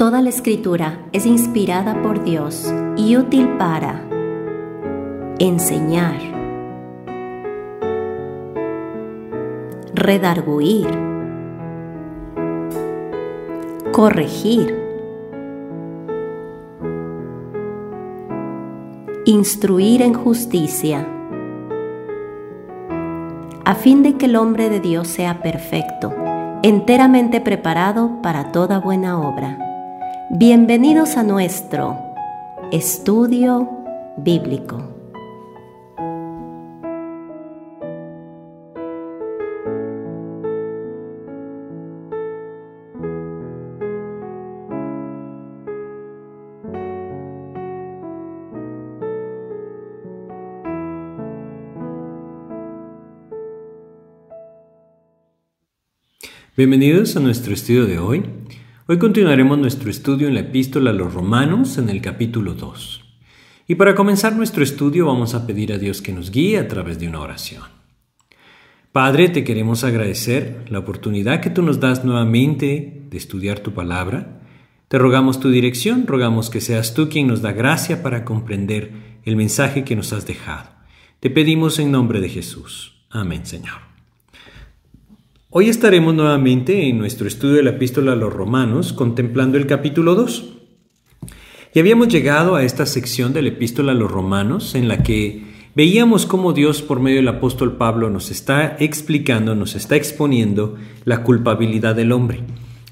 Toda la escritura es inspirada por Dios y útil para enseñar, redarguir, corregir, instruir en justicia, a fin de que el hombre de Dios sea perfecto, enteramente preparado para toda buena obra. Bienvenidos a nuestro estudio bíblico. Bienvenidos a nuestro estudio de hoy. Hoy continuaremos nuestro estudio en la epístola a los romanos en el capítulo 2. Y para comenzar nuestro estudio vamos a pedir a Dios que nos guíe a través de una oración. Padre, te queremos agradecer la oportunidad que tú nos das nuevamente de estudiar tu palabra. Te rogamos tu dirección, rogamos que seas tú quien nos da gracia para comprender el mensaje que nos has dejado. Te pedimos en nombre de Jesús. Amén, Señor. Hoy estaremos nuevamente en nuestro estudio de la epístola a los romanos contemplando el capítulo 2. Y habíamos llegado a esta sección de la epístola a los romanos en la que veíamos cómo Dios por medio del apóstol Pablo nos está explicando, nos está exponiendo la culpabilidad del hombre.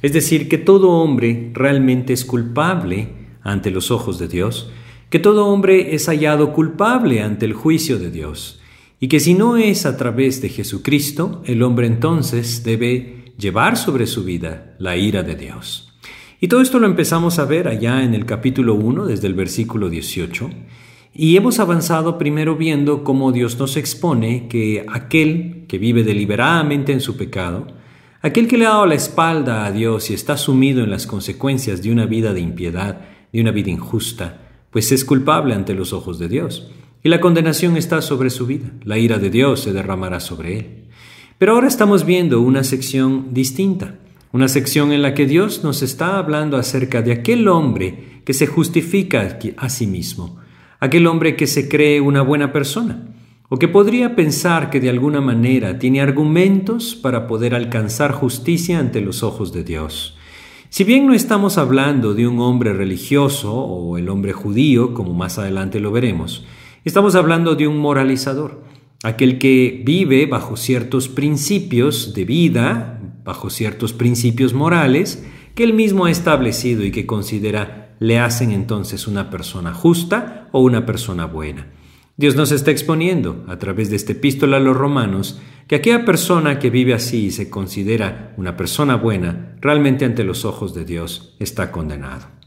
Es decir, que todo hombre realmente es culpable ante los ojos de Dios, que todo hombre es hallado culpable ante el juicio de Dios y que si no es a través de Jesucristo, el hombre entonces debe llevar sobre su vida la ira de Dios. Y todo esto lo empezamos a ver allá en el capítulo 1, desde el versículo 18, y hemos avanzado primero viendo cómo Dios nos expone que aquel que vive deliberadamente en su pecado, aquel que le ha dado la espalda a Dios y está sumido en las consecuencias de una vida de impiedad, de una vida injusta, pues es culpable ante los ojos de Dios y la condenación está sobre su vida. La ira de Dios se derramará sobre él. Pero ahora estamos viendo una sección distinta, una sección en la que Dios nos está hablando acerca de aquel hombre que se justifica a sí mismo, aquel hombre que se cree una buena persona, o que podría pensar que de alguna manera tiene argumentos para poder alcanzar justicia ante los ojos de Dios. Si bien no estamos hablando de un hombre religioso o el hombre judío, como más adelante lo veremos, Estamos hablando de un moralizador, aquel que vive bajo ciertos principios de vida, bajo ciertos principios morales, que él mismo ha establecido y que considera le hacen entonces una persona justa o una persona buena. Dios nos está exponiendo, a través de esta epístola a los romanos, que aquella persona que vive así y se considera una persona buena, realmente ante los ojos de Dios está condenado.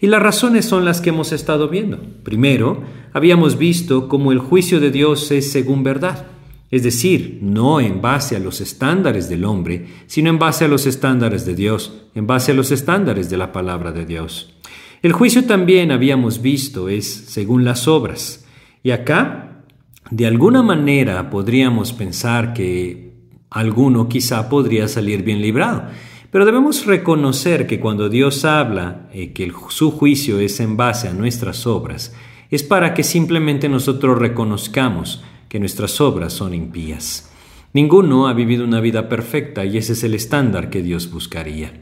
Y las razones son las que hemos estado viendo. Primero, habíamos visto cómo el juicio de Dios es según verdad, es decir, no en base a los estándares del hombre, sino en base a los estándares de Dios, en base a los estándares de la palabra de Dios. El juicio también habíamos visto es según las obras. Y acá, de alguna manera, podríamos pensar que alguno quizá podría salir bien librado. Pero debemos reconocer que cuando Dios habla eh, que su juicio es en base a nuestras obras, es para que simplemente nosotros reconozcamos que nuestras obras son impías. Ninguno ha vivido una vida perfecta y ese es el estándar que Dios buscaría.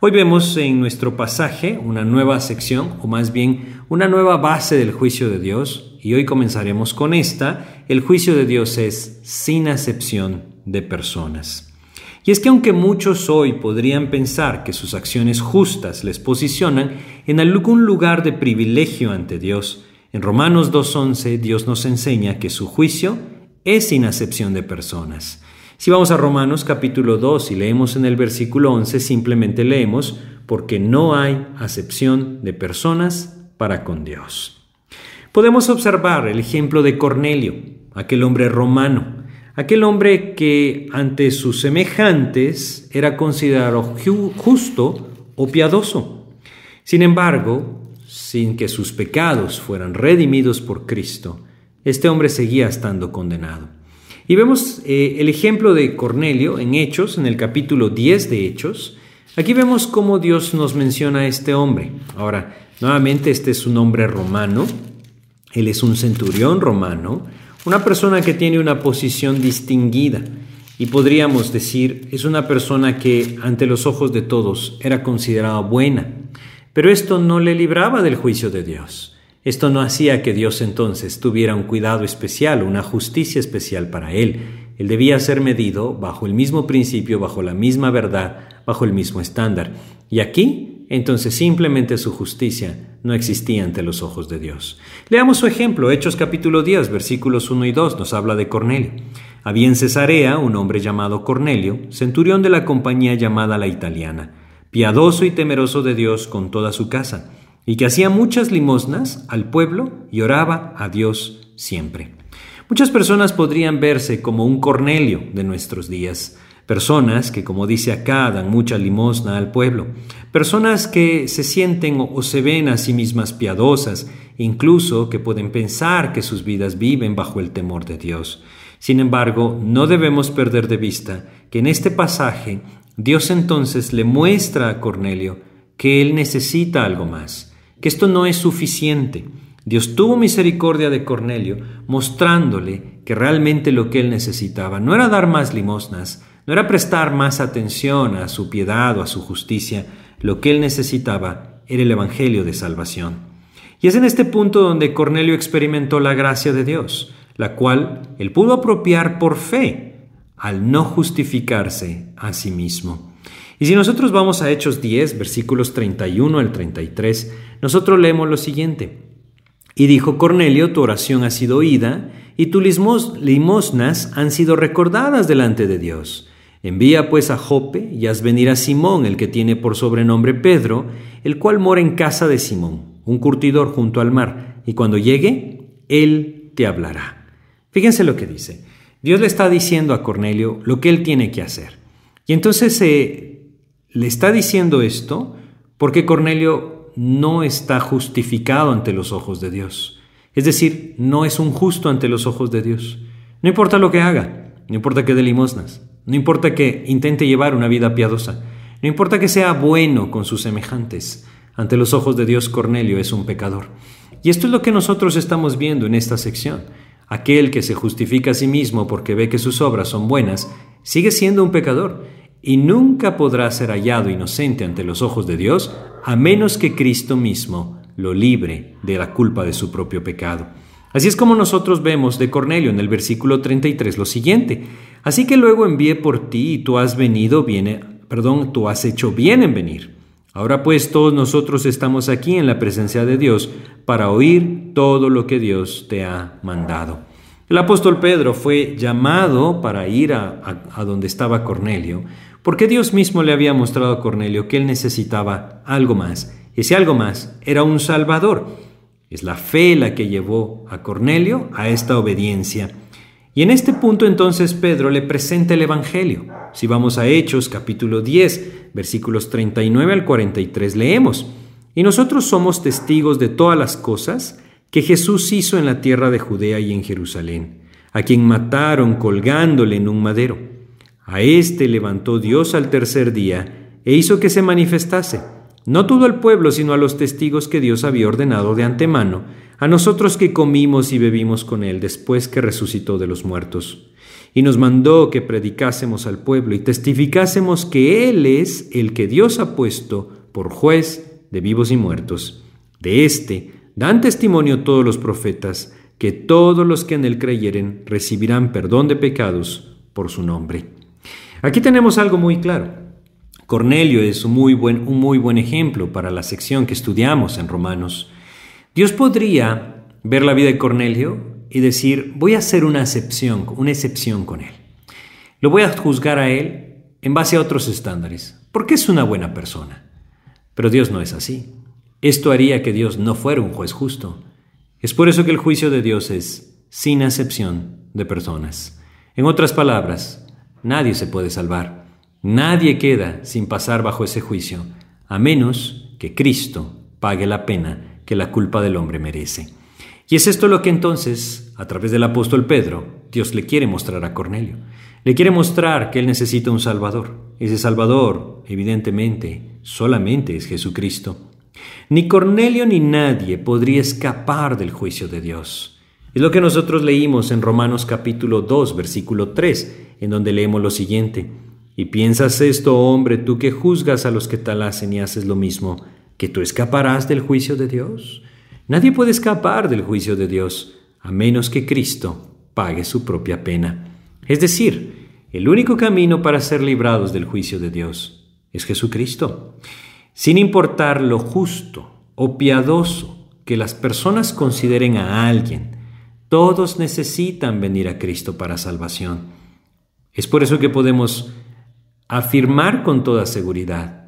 Hoy vemos en nuestro pasaje una nueva sección, o más bien una nueva base del juicio de Dios, y hoy comenzaremos con esta. El juicio de Dios es sin acepción de personas. Y es que aunque muchos hoy podrían pensar que sus acciones justas les posicionan en algún lugar de privilegio ante Dios, en Romanos 2.11 Dios nos enseña que su juicio es sin acepción de personas. Si vamos a Romanos capítulo 2 y leemos en el versículo 11, simplemente leemos, porque no hay acepción de personas para con Dios. Podemos observar el ejemplo de Cornelio, aquel hombre romano, aquel hombre que ante sus semejantes era considerado justo o piadoso. Sin embargo, sin que sus pecados fueran redimidos por Cristo, este hombre seguía estando condenado. Y vemos eh, el ejemplo de Cornelio en Hechos, en el capítulo 10 de Hechos. Aquí vemos cómo Dios nos menciona a este hombre. Ahora, nuevamente este es un hombre romano, él es un centurión romano, una persona que tiene una posición distinguida y podríamos decir es una persona que ante los ojos de todos era considerada buena, pero esto no le libraba del juicio de Dios. Esto no hacía que Dios entonces tuviera un cuidado especial, una justicia especial para él. Él debía ser medido bajo el mismo principio, bajo la misma verdad, bajo el mismo estándar. Y aquí, entonces simplemente su justicia no existía ante los ojos de Dios. Leamos su ejemplo, Hechos capítulo 10, versículos 1 y 2, nos habla de Cornelio. Había en Cesarea un hombre llamado Cornelio, centurión de la compañía llamada la italiana, piadoso y temeroso de Dios con toda su casa, y que hacía muchas limosnas al pueblo y oraba a Dios siempre. Muchas personas podrían verse como un Cornelio de nuestros días, personas que, como dice acá, dan mucha limosna al pueblo, personas que se sienten o se ven a sí mismas piadosas, incluso que pueden pensar que sus vidas viven bajo el temor de Dios. Sin embargo, no debemos perder de vista que en este pasaje Dios entonces le muestra a Cornelio que él necesita algo más, que esto no es suficiente. Dios tuvo misericordia de Cornelio, mostrándole que realmente lo que él necesitaba no era dar más limosnas, no era prestar más atención a su piedad o a su justicia, lo que él necesitaba era el Evangelio de salvación. Y es en este punto donde Cornelio experimentó la gracia de Dios la cual él pudo apropiar por fe al no justificarse a sí mismo. Y si nosotros vamos a Hechos 10, versículos 31 al 33, nosotros leemos lo siguiente. Y dijo Cornelio, tu oración ha sido oída, y tus limosnas han sido recordadas delante de Dios. Envía pues a Jope y haz venir a Simón, el que tiene por sobrenombre Pedro, el cual mora en casa de Simón, un curtidor junto al mar, y cuando llegue, él te hablará. Fíjense lo que dice. Dios le está diciendo a Cornelio lo que él tiene que hacer. Y entonces eh, le está diciendo esto porque Cornelio no está justificado ante los ojos de Dios. Es decir, no es un justo ante los ojos de Dios. No importa lo que haga, no importa que dé limosnas, no importa que intente llevar una vida piadosa, no importa que sea bueno con sus semejantes. Ante los ojos de Dios, Cornelio es un pecador. Y esto es lo que nosotros estamos viendo en esta sección. Aquel que se justifica a sí mismo porque ve que sus obras son buenas, sigue siendo un pecador y nunca podrá ser hallado inocente ante los ojos de Dios a menos que Cristo mismo lo libre de la culpa de su propio pecado. Así es como nosotros vemos de Cornelio en el versículo 33 lo siguiente. Así que luego envié por ti y tú has venido bien, perdón, tú has hecho bien en venir. Ahora pues todos nosotros estamos aquí en la presencia de Dios para oír todo lo que Dios te ha mandado. El apóstol Pedro fue llamado para ir a, donde estaba Cornelio, porque Dios mismo le había mostrado a Cornelio que él necesitaba algo más. Ese algo más era un Salvador. Es la fe la que llevó a Cornelio a esta obediencia. Y en este punto entonces Pedro le presenta el Evangelio. Si vamos a Hechos capítulo 10, versículos 39 al 43, leemos, Y nosotros somos testigos de todas las cosas que Jesús hizo en la tierra de Judea y en Jerusalén, a quien mataron colgándole en un madero. A éste levantó Dios al tercer día e hizo que se manifestase, no todo el pueblo, sino a los testigos que Dios había ordenado de antemano, a nosotros que comimos y bebimos con él después que resucitó de los muertos. Y nos mandó que predicásemos al pueblo y testificásemos que Él es el que Dios ha puesto por juez de vivos y muertos. De éste dan testimonio todos los profetas, que todos los que en Él creyeren recibirán perdón de pecados por su nombre. Aquí tenemos algo muy claro. Cornelio es un muy buen, un muy buen ejemplo para la sección que estudiamos en Romanos. Dios podría ver la vida de Cornelio y decir, voy a hacer una excepción, una excepción con él. Lo voy a juzgar a él en base a otros estándares, porque es una buena persona. Pero Dios no es así. Esto haría que Dios no fuera un juez justo. Es por eso que el juicio de Dios es sin excepción de personas. En otras palabras, nadie se puede salvar. Nadie queda sin pasar bajo ese juicio, a menos que Cristo pague la pena que la culpa del hombre merece. Y es esto lo que entonces, a través del apóstol Pedro, Dios le quiere mostrar a Cornelio. Le quiere mostrar que él necesita un Salvador. Ese Salvador, evidentemente, solamente es Jesucristo. Ni Cornelio ni nadie podría escapar del juicio de Dios. Es lo que nosotros leímos en Romanos capítulo 2, versículo 3, en donde leemos lo siguiente. Y piensas esto, hombre, tú que juzgas a los que tal hacen y haces lo mismo, que tú escaparás del juicio de Dios. Nadie puede escapar del juicio de Dios, a menos que Cristo pague su propia pena. Es decir, el único camino para ser librados del juicio de Dios es Jesucristo. Sin importar lo justo o piadoso que las personas consideren a alguien, todos necesitan venir a Cristo para salvación. Es por eso que podemos afirmar con toda seguridad,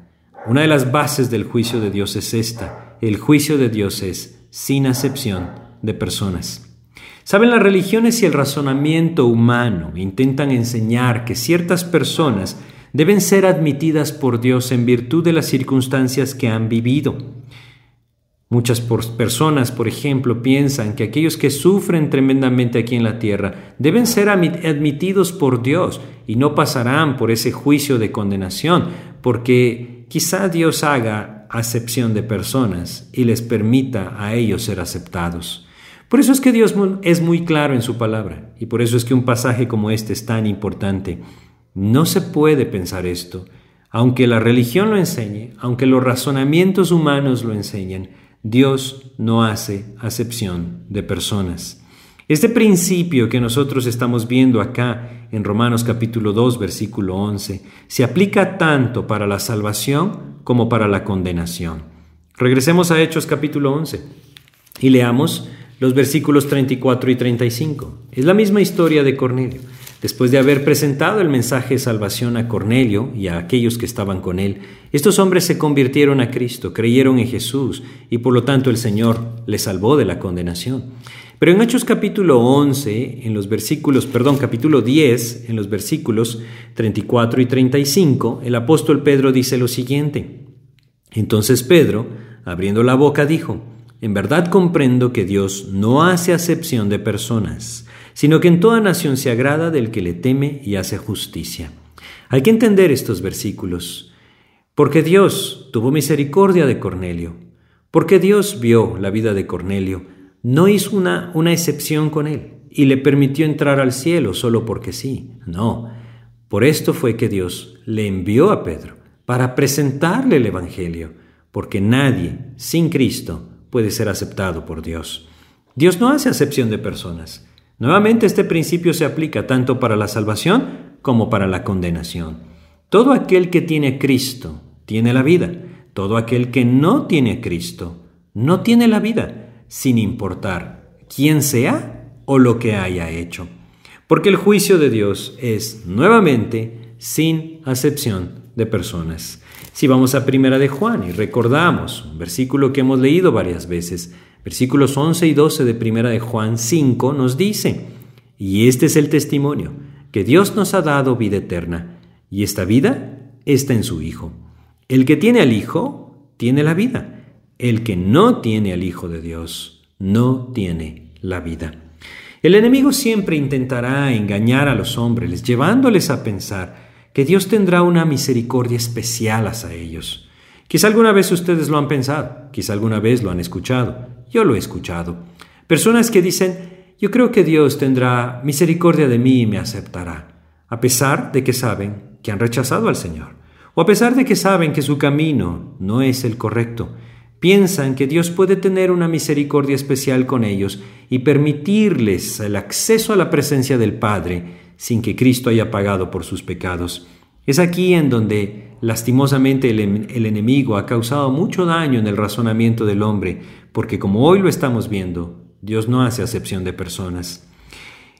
una de las bases del juicio de Dios es esta, el juicio de Dios es sin acepción de personas. Saben, las religiones y el razonamiento humano intentan enseñar que ciertas personas deben ser admitidas por Dios en virtud de las circunstancias que han vivido. Muchas personas, por ejemplo, piensan que aquellos que sufren tremendamente aquí en la tierra deben ser admitidos por Dios y no pasarán por ese juicio de condenación, porque quizá Dios haga acepción de personas y les permita a ellos ser aceptados. Por eso es que Dios es muy claro en su palabra y por eso es que un pasaje como este es tan importante. No se puede pensar esto, aunque la religión lo enseñe, aunque los razonamientos humanos lo enseñen, Dios no hace acepción de personas. Este principio que nosotros estamos viendo acá en Romanos capítulo 2 versículo 11 se aplica tanto para la salvación como para la condenación. Regresemos a Hechos capítulo 11 y leamos los versículos 34 y 35. Es la misma historia de Cornelio. Después de haber presentado el mensaje de salvación a Cornelio y a aquellos que estaban con él, estos hombres se convirtieron a Cristo, creyeron en Jesús y por lo tanto el Señor les salvó de la condenación. Pero en Hechos capítulo 11, en los versículos, perdón, capítulo 10, en los versículos 34 y 35, el apóstol Pedro dice lo siguiente. Entonces Pedro, abriendo la boca, dijo, en verdad comprendo que Dios no hace acepción de personas, sino que en toda nación se agrada del que le teme y hace justicia. Hay que entender estos versículos, porque Dios tuvo misericordia de Cornelio, porque Dios vio la vida de Cornelio, no hizo una, una excepción con él y le permitió entrar al cielo solo porque sí, no. Por esto fue que Dios le envió a Pedro para presentarle el Evangelio, porque nadie sin Cristo puede ser aceptado por Dios. Dios no hace acepción de personas. Nuevamente este principio se aplica tanto para la salvación como para la condenación. Todo aquel que tiene Cristo tiene la vida. Todo aquel que no tiene Cristo no tiene la vida, sin importar quién sea o lo que haya hecho. Porque el juicio de Dios es nuevamente sin acepción de personas. Si vamos a Primera de Juan y recordamos un versículo que hemos leído varias veces, versículos 11 y 12 de Primera de Juan 5 nos dice, y este es el testimonio, que Dios nos ha dado vida eterna, y esta vida está en su Hijo. El que tiene al Hijo, tiene la vida. El que no tiene al Hijo de Dios, no tiene la vida. El enemigo siempre intentará engañar a los hombres, llevándoles a pensar que Dios tendrá una misericordia especial hacia ellos. Quizá alguna vez ustedes lo han pensado, quizá alguna vez lo han escuchado, yo lo he escuchado. Personas que dicen, yo creo que Dios tendrá misericordia de mí y me aceptará, a pesar de que saben que han rechazado al Señor, o a pesar de que saben que su camino no es el correcto. Piensan que Dios puede tener una misericordia especial con ellos y permitirles el acceso a la presencia del Padre sin que Cristo haya pagado por sus pecados. Es aquí en donde lastimosamente el, el, enemigo ha causado mucho daño en el razonamiento del hombre, porque como hoy lo estamos viendo, Dios no hace acepción de personas.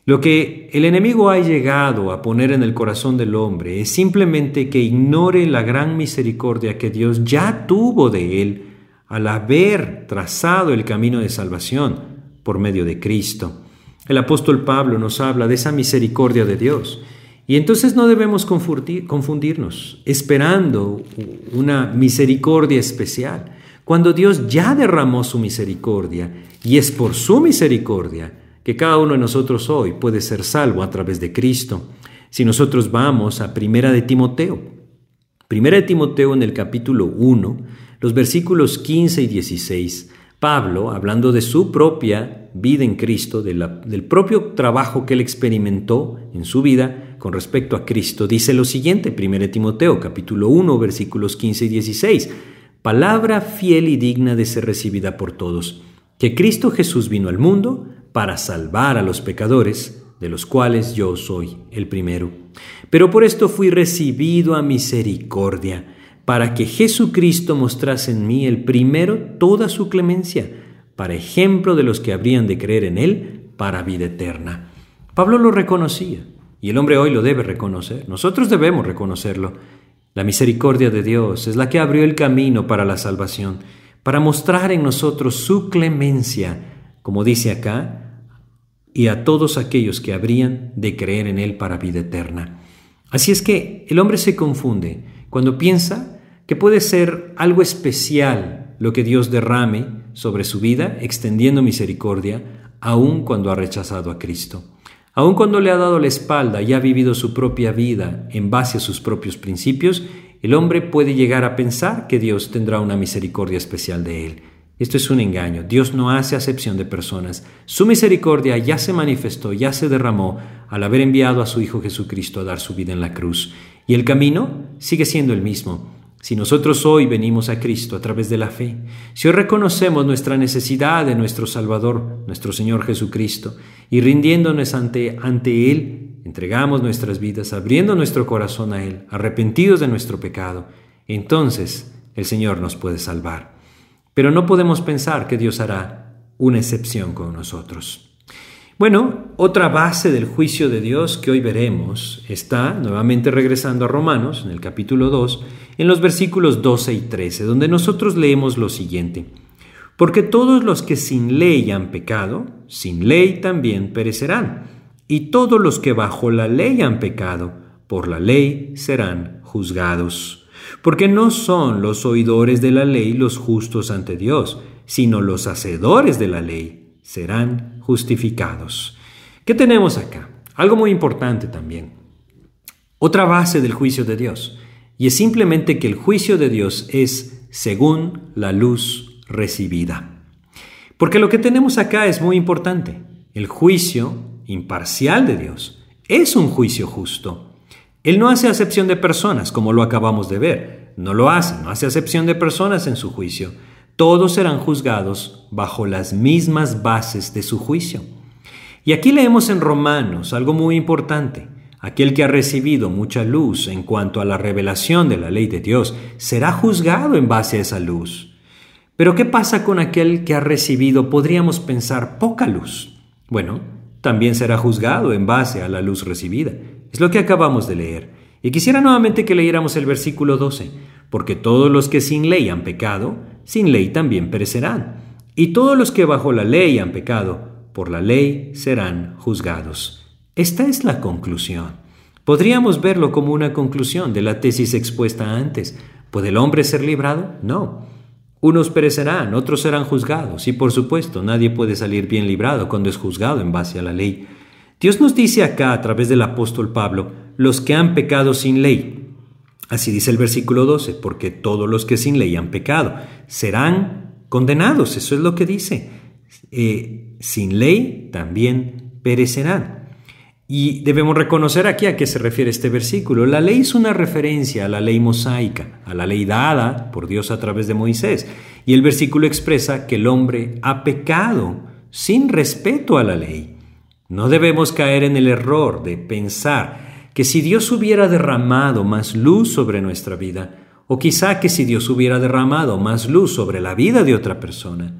Lo que el enemigo ha llegado a poner en el corazón del hombre es simplemente que ignore la gran misericordia que Dios ya tuvo de él al haber trazado el camino de salvación por medio de Cristo. El apóstol Pablo nos habla de esa misericordia de Dios. Y entonces no debemos confundirnos esperando una misericordia especial, cuando Dios ya derramó su misericordia y es por su misericordia que cada uno de nosotros hoy puede ser salvo a través de Cristo. Si nosotros vamos a Primera de Timoteo, Primera de Timoteo en el capítulo 1, los versículos 15 y 16, Pablo, hablando de su propia vida en Cristo, del propio trabajo que él experimentó en su vida con respecto a Cristo, dice lo siguiente, 1 Timoteo capítulo 1 versículos 15 y 16, palabra fiel y digna de ser recibida por todos, que Cristo Jesús vino al mundo para salvar a los pecadores, de los cuales yo soy el primero. Pero por esto fui recibido a misericordia, para que Jesucristo mostrase en mí el primero toda su clemencia, para ejemplo de los que habrían de creer en Él para vida eterna. Pablo lo reconocía, y el hombre hoy lo debe reconocer. Nosotros debemos reconocerlo. La misericordia de Dios es la que abrió el camino para la salvación, para mostrar en nosotros su clemencia, como dice acá, y a todos aquellos que habrían de creer en Él para vida eterna. Así es que el hombre se confunde cuando piensa que puede ser algo especial lo que Dios derrame sobre su vida, extendiendo misericordia, aun cuando ha rechazado a Cristo. Aun cuando le ha dado la espalda y ha vivido su propia vida en base a sus propios principios, el hombre puede llegar a pensar que Dios tendrá una misericordia especial de él. Esto es un engaño. Dios no hace acepción de personas. Su misericordia ya se manifestó, ya se derramó al haber enviado a su Hijo Jesucristo a dar su vida en la cruz. Y el camino sigue siendo el mismo. Si nosotros hoy venimos a Cristo a través de la fe, si hoy reconocemos nuestra necesidad de nuestro Salvador, nuestro Señor Jesucristo, y rindiéndonos ante, ante Él, entregamos nuestras vidas, abriendo nuestro corazón a Él, arrepentidos de nuestro pecado, entonces el Señor nos puede salvar. Pero no podemos pensar que Dios hará una excepción con nosotros. Bueno, otra base del juicio de Dios que hoy veremos está, nuevamente regresando a Romanos, en el capítulo 2, en los versículos 12 y 13, donde nosotros leemos lo siguiente. Porque todos los que sin ley han pecado, sin ley también perecerán, y todos los que bajo la ley han pecado, por la ley serán juzgados. Porque no son los oidores de la ley los justos ante Dios, sino los hacedores de la ley serán justificados. ¿Qué tenemos acá? Algo muy importante también. Otra base del juicio de Dios. Y es simplemente que el juicio de Dios es según la luz recibida. Porque lo que tenemos acá es muy importante. El juicio imparcial de Dios es un juicio justo. Él no hace acepción de personas, como lo acabamos de ver. No lo hace, no hace acepción de personas en su juicio todos serán juzgados bajo las mismas bases de su juicio. Y aquí leemos en Romanos algo muy importante. Aquel que ha recibido mucha luz en cuanto a la revelación de la ley de Dios será juzgado en base a esa luz. Pero ¿qué pasa con aquel que ha recibido, podríamos pensar, poca luz? Bueno, también será juzgado en base a la luz recibida. Es lo que acabamos de leer. Y quisiera nuevamente que leyéramos el versículo 12, porque todos los que sin ley han pecado, sin ley también perecerán. Y todos los que bajo la ley han pecado, por la ley serán juzgados. Esta es la conclusión. Podríamos verlo como una conclusión de la tesis expuesta antes. ¿Puede el hombre ser librado? No. Unos perecerán, otros serán juzgados, y por supuesto nadie puede salir bien librado cuando es juzgado en base a la ley. Dios nos dice acá a través del apóstol Pablo, los que han pecado sin ley, Así dice el versículo 12, porque todos los que sin ley han pecado serán condenados, eso es lo que dice. Eh, sin ley también perecerán. Y debemos reconocer aquí a qué se refiere este versículo. La ley es una referencia a la ley mosaica, a la ley dada por Dios a través de Moisés. Y el versículo expresa que el hombre ha pecado sin respeto a la ley. No debemos caer en el error de pensar que si Dios hubiera derramado más luz sobre nuestra vida, o quizá que si Dios hubiera derramado más luz sobre la vida de otra persona,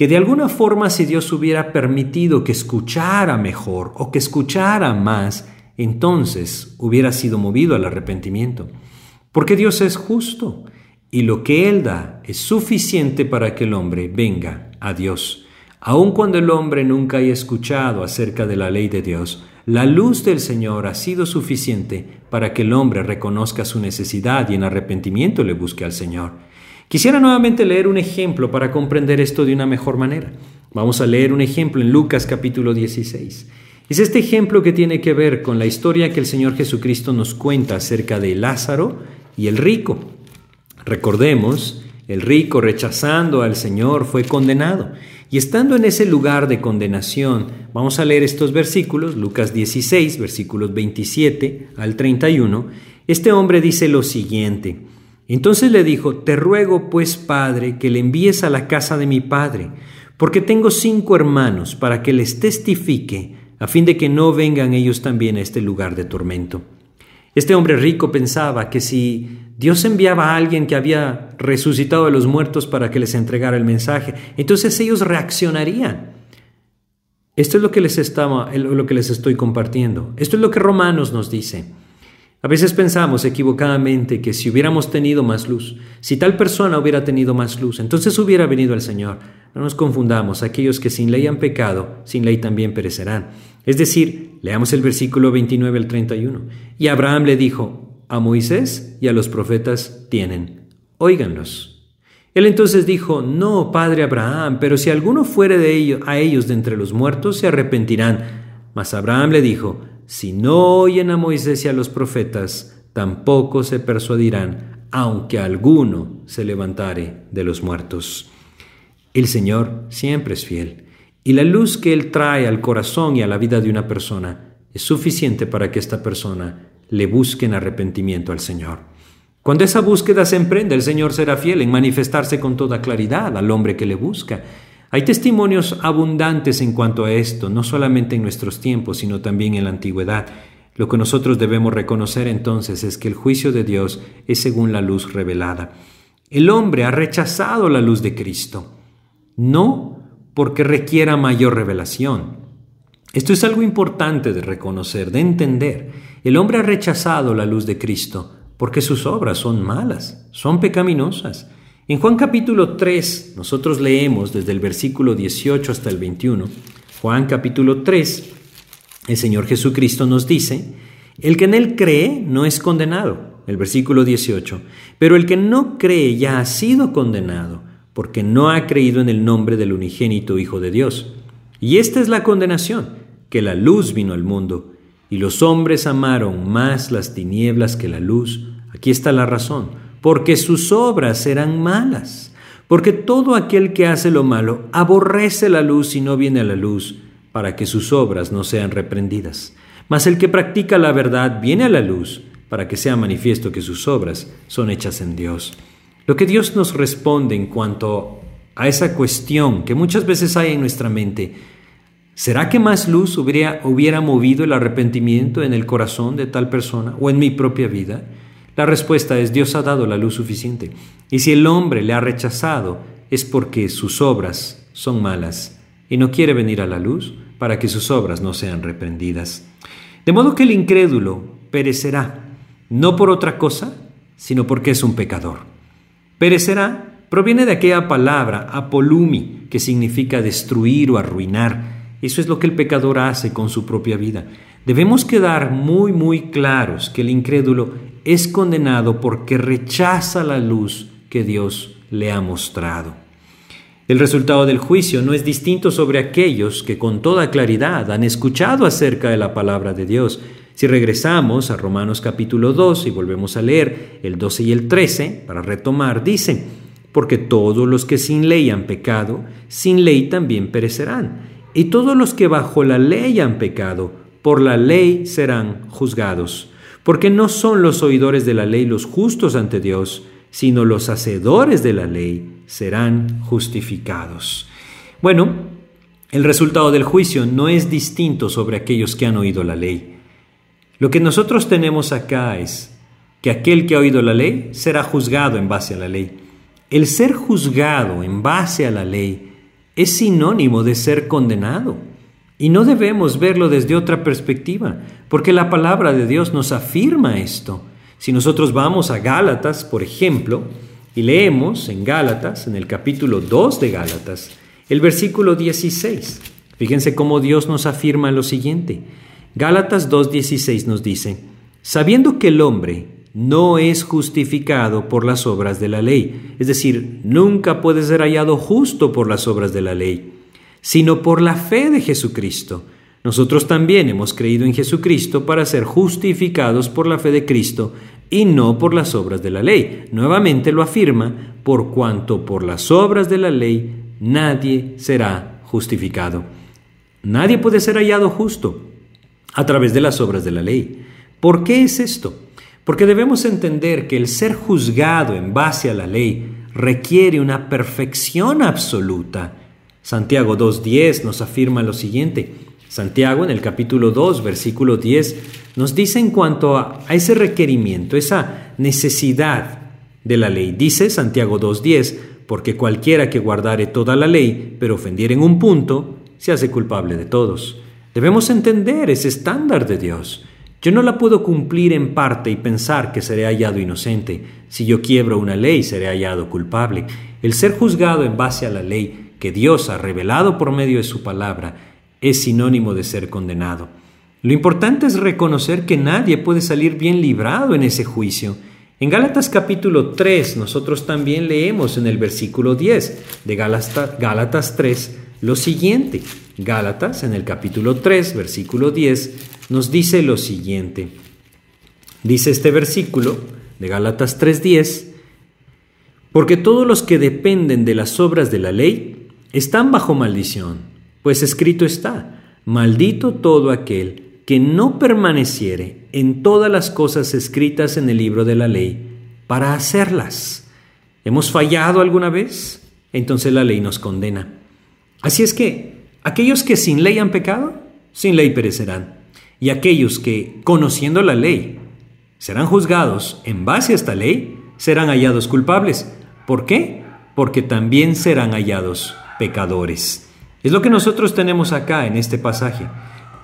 que de alguna forma si Dios hubiera permitido que escuchara mejor o que escuchara más, entonces hubiera sido movido al arrepentimiento. Porque Dios es justo y lo que Él da es suficiente para que el hombre venga a Dios. Aun cuando el hombre nunca haya escuchado acerca de la ley de Dios, la luz del Señor ha sido suficiente para que el hombre reconozca su necesidad y en arrepentimiento le busque al Señor. Quisiera nuevamente leer un ejemplo para comprender esto de una mejor manera. Vamos a leer un ejemplo en Lucas capítulo 16. Es este ejemplo que tiene que ver con la historia que el Señor Jesucristo nos cuenta acerca de Lázaro y el rico. Recordemos, el rico rechazando al Señor fue condenado. Y estando en ese lugar de condenación, vamos a leer estos versículos, Lucas 16, versículos 27 al 31, este hombre dice lo siguiente, entonces le dijo, te ruego pues, Padre, que le envíes a la casa de mi Padre, porque tengo cinco hermanos, para que les testifique a fin de que no vengan ellos también a este lugar de tormento. Este hombre rico pensaba que si Dios enviaba a alguien que había resucitado de los muertos para que les entregara el mensaje, entonces ellos reaccionarían. Esto es lo que les, estaba, lo que les estoy compartiendo. Esto es lo que Romanos nos dice. A veces pensamos equivocadamente que si hubiéramos tenido más luz, si tal persona hubiera tenido más luz, entonces hubiera venido el Señor. No nos confundamos, aquellos que sin ley han pecado, sin ley también perecerán. Es decir, leamos el versículo 29 al 31. Y Abraham le dijo, a Moisés y a los profetas tienen, óiganlos. Él entonces dijo, no, padre Abraham, pero si alguno fuere de ellos, a ellos de entre los muertos, se arrepentirán. Mas Abraham le dijo, si no oyen a Moisés y a los profetas, tampoco se persuadirán, aunque alguno se levantare de los muertos. El Señor siempre es fiel, y la luz que Él trae al corazón y a la vida de una persona es suficiente para que esta persona le busque en arrepentimiento al Señor. Cuando esa búsqueda se emprende, el Señor será fiel en manifestarse con toda claridad al hombre que le busca hay testimonios abundantes en cuanto a esto, no solamente en nuestros tiempos, sino también en la antigüedad. Lo que nosotros debemos reconocer entonces es que el juicio de Dios es según la luz revelada. El hombre ha rechazado la luz de Cristo, no porque requiera mayor revelación. Esto es algo importante de reconocer, de entender. El hombre ha rechazado la luz de Cristo porque sus obras son malas, son pecaminosas. En Juan capítulo 3, nosotros leemos desde el versículo 18 hasta el 21, Juan capítulo 3, el Señor Jesucristo nos dice, el que en Él cree no es condenado, el versículo 18, pero el que no cree ya ha sido condenado, porque no ha creído en el nombre del unigénito Hijo de Dios. Y esta es la condenación, que la luz vino al mundo, y los hombres amaron más las tinieblas que la luz. Aquí está la razón porque sus obras serán malas. Porque todo aquel que hace lo malo aborrece la luz y no viene a la luz, para que sus obras no sean reprendidas. Mas el que practica la verdad viene a la luz, para que sea manifiesto que sus obras son hechas en Dios. Lo que Dios nos responde en cuanto a esa cuestión que muchas veces hay en nuestra mente, ¿será que más luz hubiera, hubiera movido el arrepentimiento en el corazón de tal persona o en mi propia vida? La respuesta es Dios ha dado la luz suficiente. Y si el hombre le ha rechazado es porque sus obras son malas y no quiere venir a la luz para que sus obras no sean reprendidas. De modo que el incrédulo perecerá, no por otra cosa, sino porque es un pecador. Perecerá proviene de aquella palabra apolumi, que significa destruir o arruinar. Eso es lo que el pecador hace con su propia vida. Debemos quedar muy, muy claros que el incrédulo es condenado porque rechaza la luz que Dios le ha mostrado. El resultado del juicio no es distinto sobre aquellos que con toda claridad han escuchado acerca de la palabra de Dios. Si regresamos a Romanos capítulo 2 y volvemos a leer el 12 y el 13, para retomar, dice, porque todos los que sin ley han pecado, sin ley también perecerán. Y todos los que bajo la ley han pecado, por la ley serán juzgados porque no son los oidores de la ley los justos ante Dios, sino los hacedores de la ley serán justificados. Bueno, el resultado del juicio no es distinto sobre aquellos que han oído la ley. Lo que nosotros tenemos acá es que aquel que ha oído la ley será juzgado en base a la ley. El ser juzgado en base a la ley es sinónimo de ser condenado. Y no debemos verlo desde otra perspectiva, porque la palabra de Dios nos afirma esto. Si nosotros vamos a Gálatas, por ejemplo, y leemos en Gálatas, en el capítulo 2 de Gálatas, el versículo 16, fíjense cómo Dios nos afirma lo siguiente. Gálatas 2.16 nos dice, sabiendo que el hombre no es justificado por las obras de la ley, es decir, nunca puede ser hallado justo por las obras de la ley, sino por la fe de Jesucristo. Nosotros también hemos creído en Jesucristo para ser justificados por la fe de Cristo y no por las obras de la ley. Nuevamente lo afirma, por cuanto por las obras de la ley nadie será justificado. Nadie puede ser hallado justo a través de las obras de la ley. ¿Por qué es esto? Porque debemos entender que el ser juzgado en base a la ley requiere una perfección absoluta. Santiago 2.10 nos afirma lo siguiente. Santiago en el capítulo 2, versículo 10, nos dice en cuanto a, ese requerimiento, esa necesidad de la ley. Dice Santiago 2.10, porque cualquiera que guardare toda la ley, pero ofendiere en un punto, se hace culpable de todos. Debemos entender ese estándar de Dios. Yo no la puedo cumplir en parte y pensar que seré hallado inocente. Si yo quiebro una ley, seré hallado culpable. El ser juzgado en base a la ley que Dios ha revelado por medio de su palabra es sinónimo de ser condenado. Lo importante es reconocer que nadie puede salir bien librado en ese juicio. En Gálatas capítulo 3 nosotros también leemos en el versículo 10 de Gálatas, 3 lo siguiente. Gálatas en el capítulo 3 versículo 10 nos dice lo siguiente. Dice este versículo de Gálatas 3:10, porque todos los que dependen de las obras de la ley están bajo maldición, pues escrito está, maldito todo aquel que no permaneciere en todas las cosas escritas en el libro de la ley para hacerlas. ¿Hemos fallado alguna vez? Entonces la ley nos condena. Así es que aquellos que sin ley han pecado, sin ley perecerán y aquellos que, conociendo la ley, serán juzgados en base a esta ley, serán hallados culpables. ¿Por qué? Porque también serán hallados pecadores. Es lo que nosotros tenemos acá en este pasaje.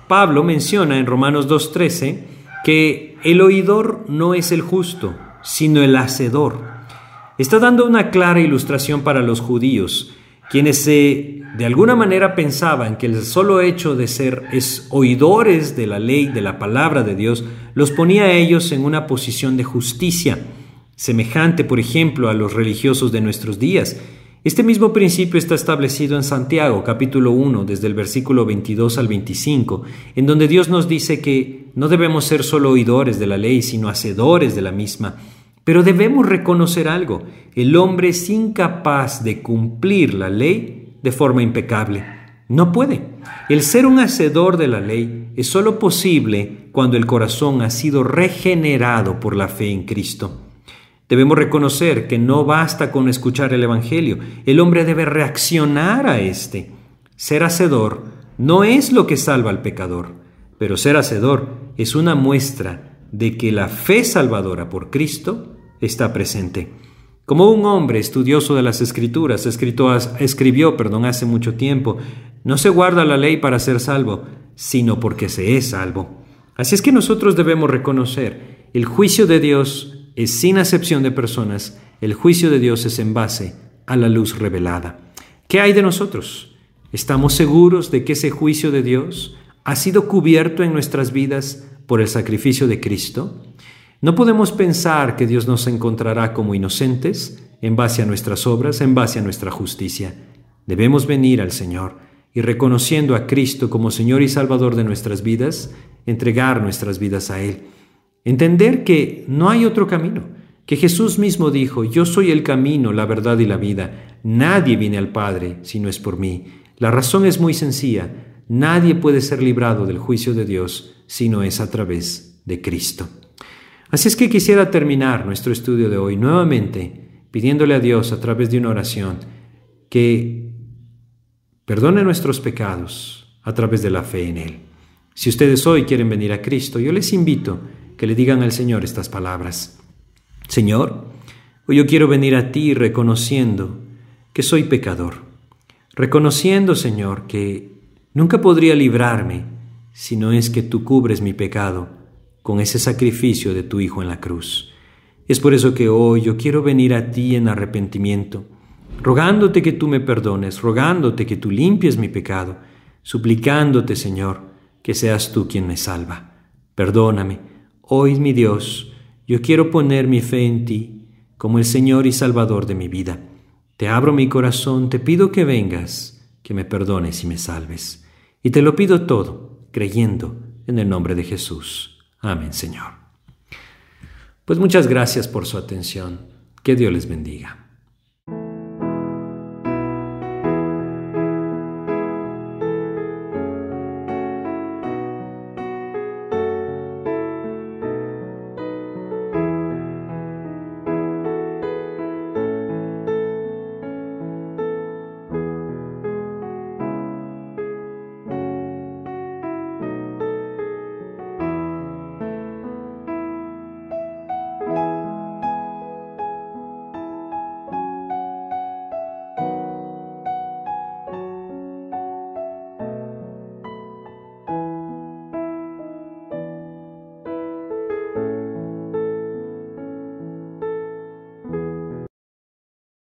Pablo menciona en Romanos 2.13 que el oidor no es el justo, sino el hacedor. Está dando una clara ilustración para los judíos, quienes de alguna manera pensaban que el solo hecho de ser es oidores de la ley, de la palabra de Dios, los ponía a ellos en una posición de justicia, semejante, por ejemplo, a los religiosos de nuestros días. Este mismo principio está establecido en Santiago, capítulo 1, desde el versículo 22 al 25, en donde Dios nos dice que no debemos ser solo oidores de la ley, sino hacedores de la misma. Pero debemos reconocer algo, el hombre es incapaz de cumplir la ley de forma impecable. No puede. El ser un hacedor de la ley es sólo posible cuando el corazón ha sido regenerado por la fe en Cristo. Debemos reconocer que no basta con escuchar el Evangelio, el hombre debe reaccionar a éste. Ser hacedor no es lo que salva al pecador, pero ser hacedor es una muestra de que la fe salvadora por Cristo está presente. Como un hombre estudioso de las escrituras escribió perdón, hace mucho tiempo, no se guarda la ley para ser salvo, sino porque se es salvo. Así es que nosotros debemos reconocer, el juicio de Dios es sin acepción de personas, el juicio de Dios es en base a la luz revelada. ¿Qué hay de nosotros? ¿Estamos seguros de que ese juicio de Dios ha sido cubierto en nuestras vidas por el sacrificio de Cristo? No podemos pensar que Dios nos encontrará como inocentes en base a nuestras obras, en base a nuestra justicia. Debemos venir al Señor y reconociendo a Cristo como Señor y Salvador de nuestras vidas, entregar nuestras vidas a Él. Entender que no hay otro camino, que Jesús mismo dijo, yo soy el camino, la verdad y la vida. Nadie viene al Padre si no es por mí. La razón es muy sencilla. Nadie puede ser librado del juicio de Dios si no es a través de Cristo. Así es que quisiera terminar nuestro estudio de hoy nuevamente pidiéndole a Dios a través de una oración que perdone nuestros pecados a través de la fe en Él. Si ustedes hoy quieren venir a Cristo, yo les invito que le digan al Señor estas palabras. Señor, hoy yo quiero venir a ti reconociendo que soy pecador, reconociendo, Señor, que nunca podría librarme si no es que tú cubres mi pecado con ese sacrificio de tu Hijo en la cruz. Es por eso que hoy yo quiero venir a ti en arrepentimiento, rogándote que tú me perdones, rogándote que tú limpies mi pecado, suplicándote, Señor, que seas tú quien me salva. Perdóname, hoy mi Dios, yo quiero poner mi fe en ti como el Señor y Salvador de mi vida. Te abro mi corazón, te pido que vengas, que me perdones y me salves. Y te lo pido todo creyendo en el nombre de Jesús. Amén, Señor. Pues muchas gracias por su atención. Que Dios les bendiga.